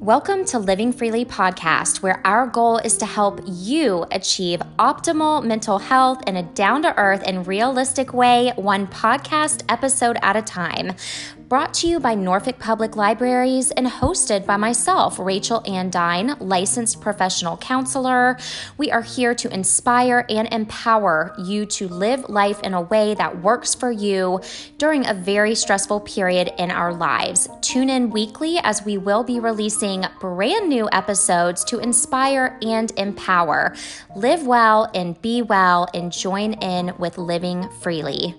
Welcome to Living Freely podcast, where our goal is to help you achieve optimal mental health in a down to earth and realistic way, one podcast episode at a time brought to you by Norfolk Public Libraries and hosted by myself, Rachel Ann Dine, licensed professional counselor. We are here to inspire and empower you to live life in a way that works for you during a very stressful period in our lives. Tune in weekly as we will be releasing brand new episodes to inspire and empower. Live well and be well and join in with living freely.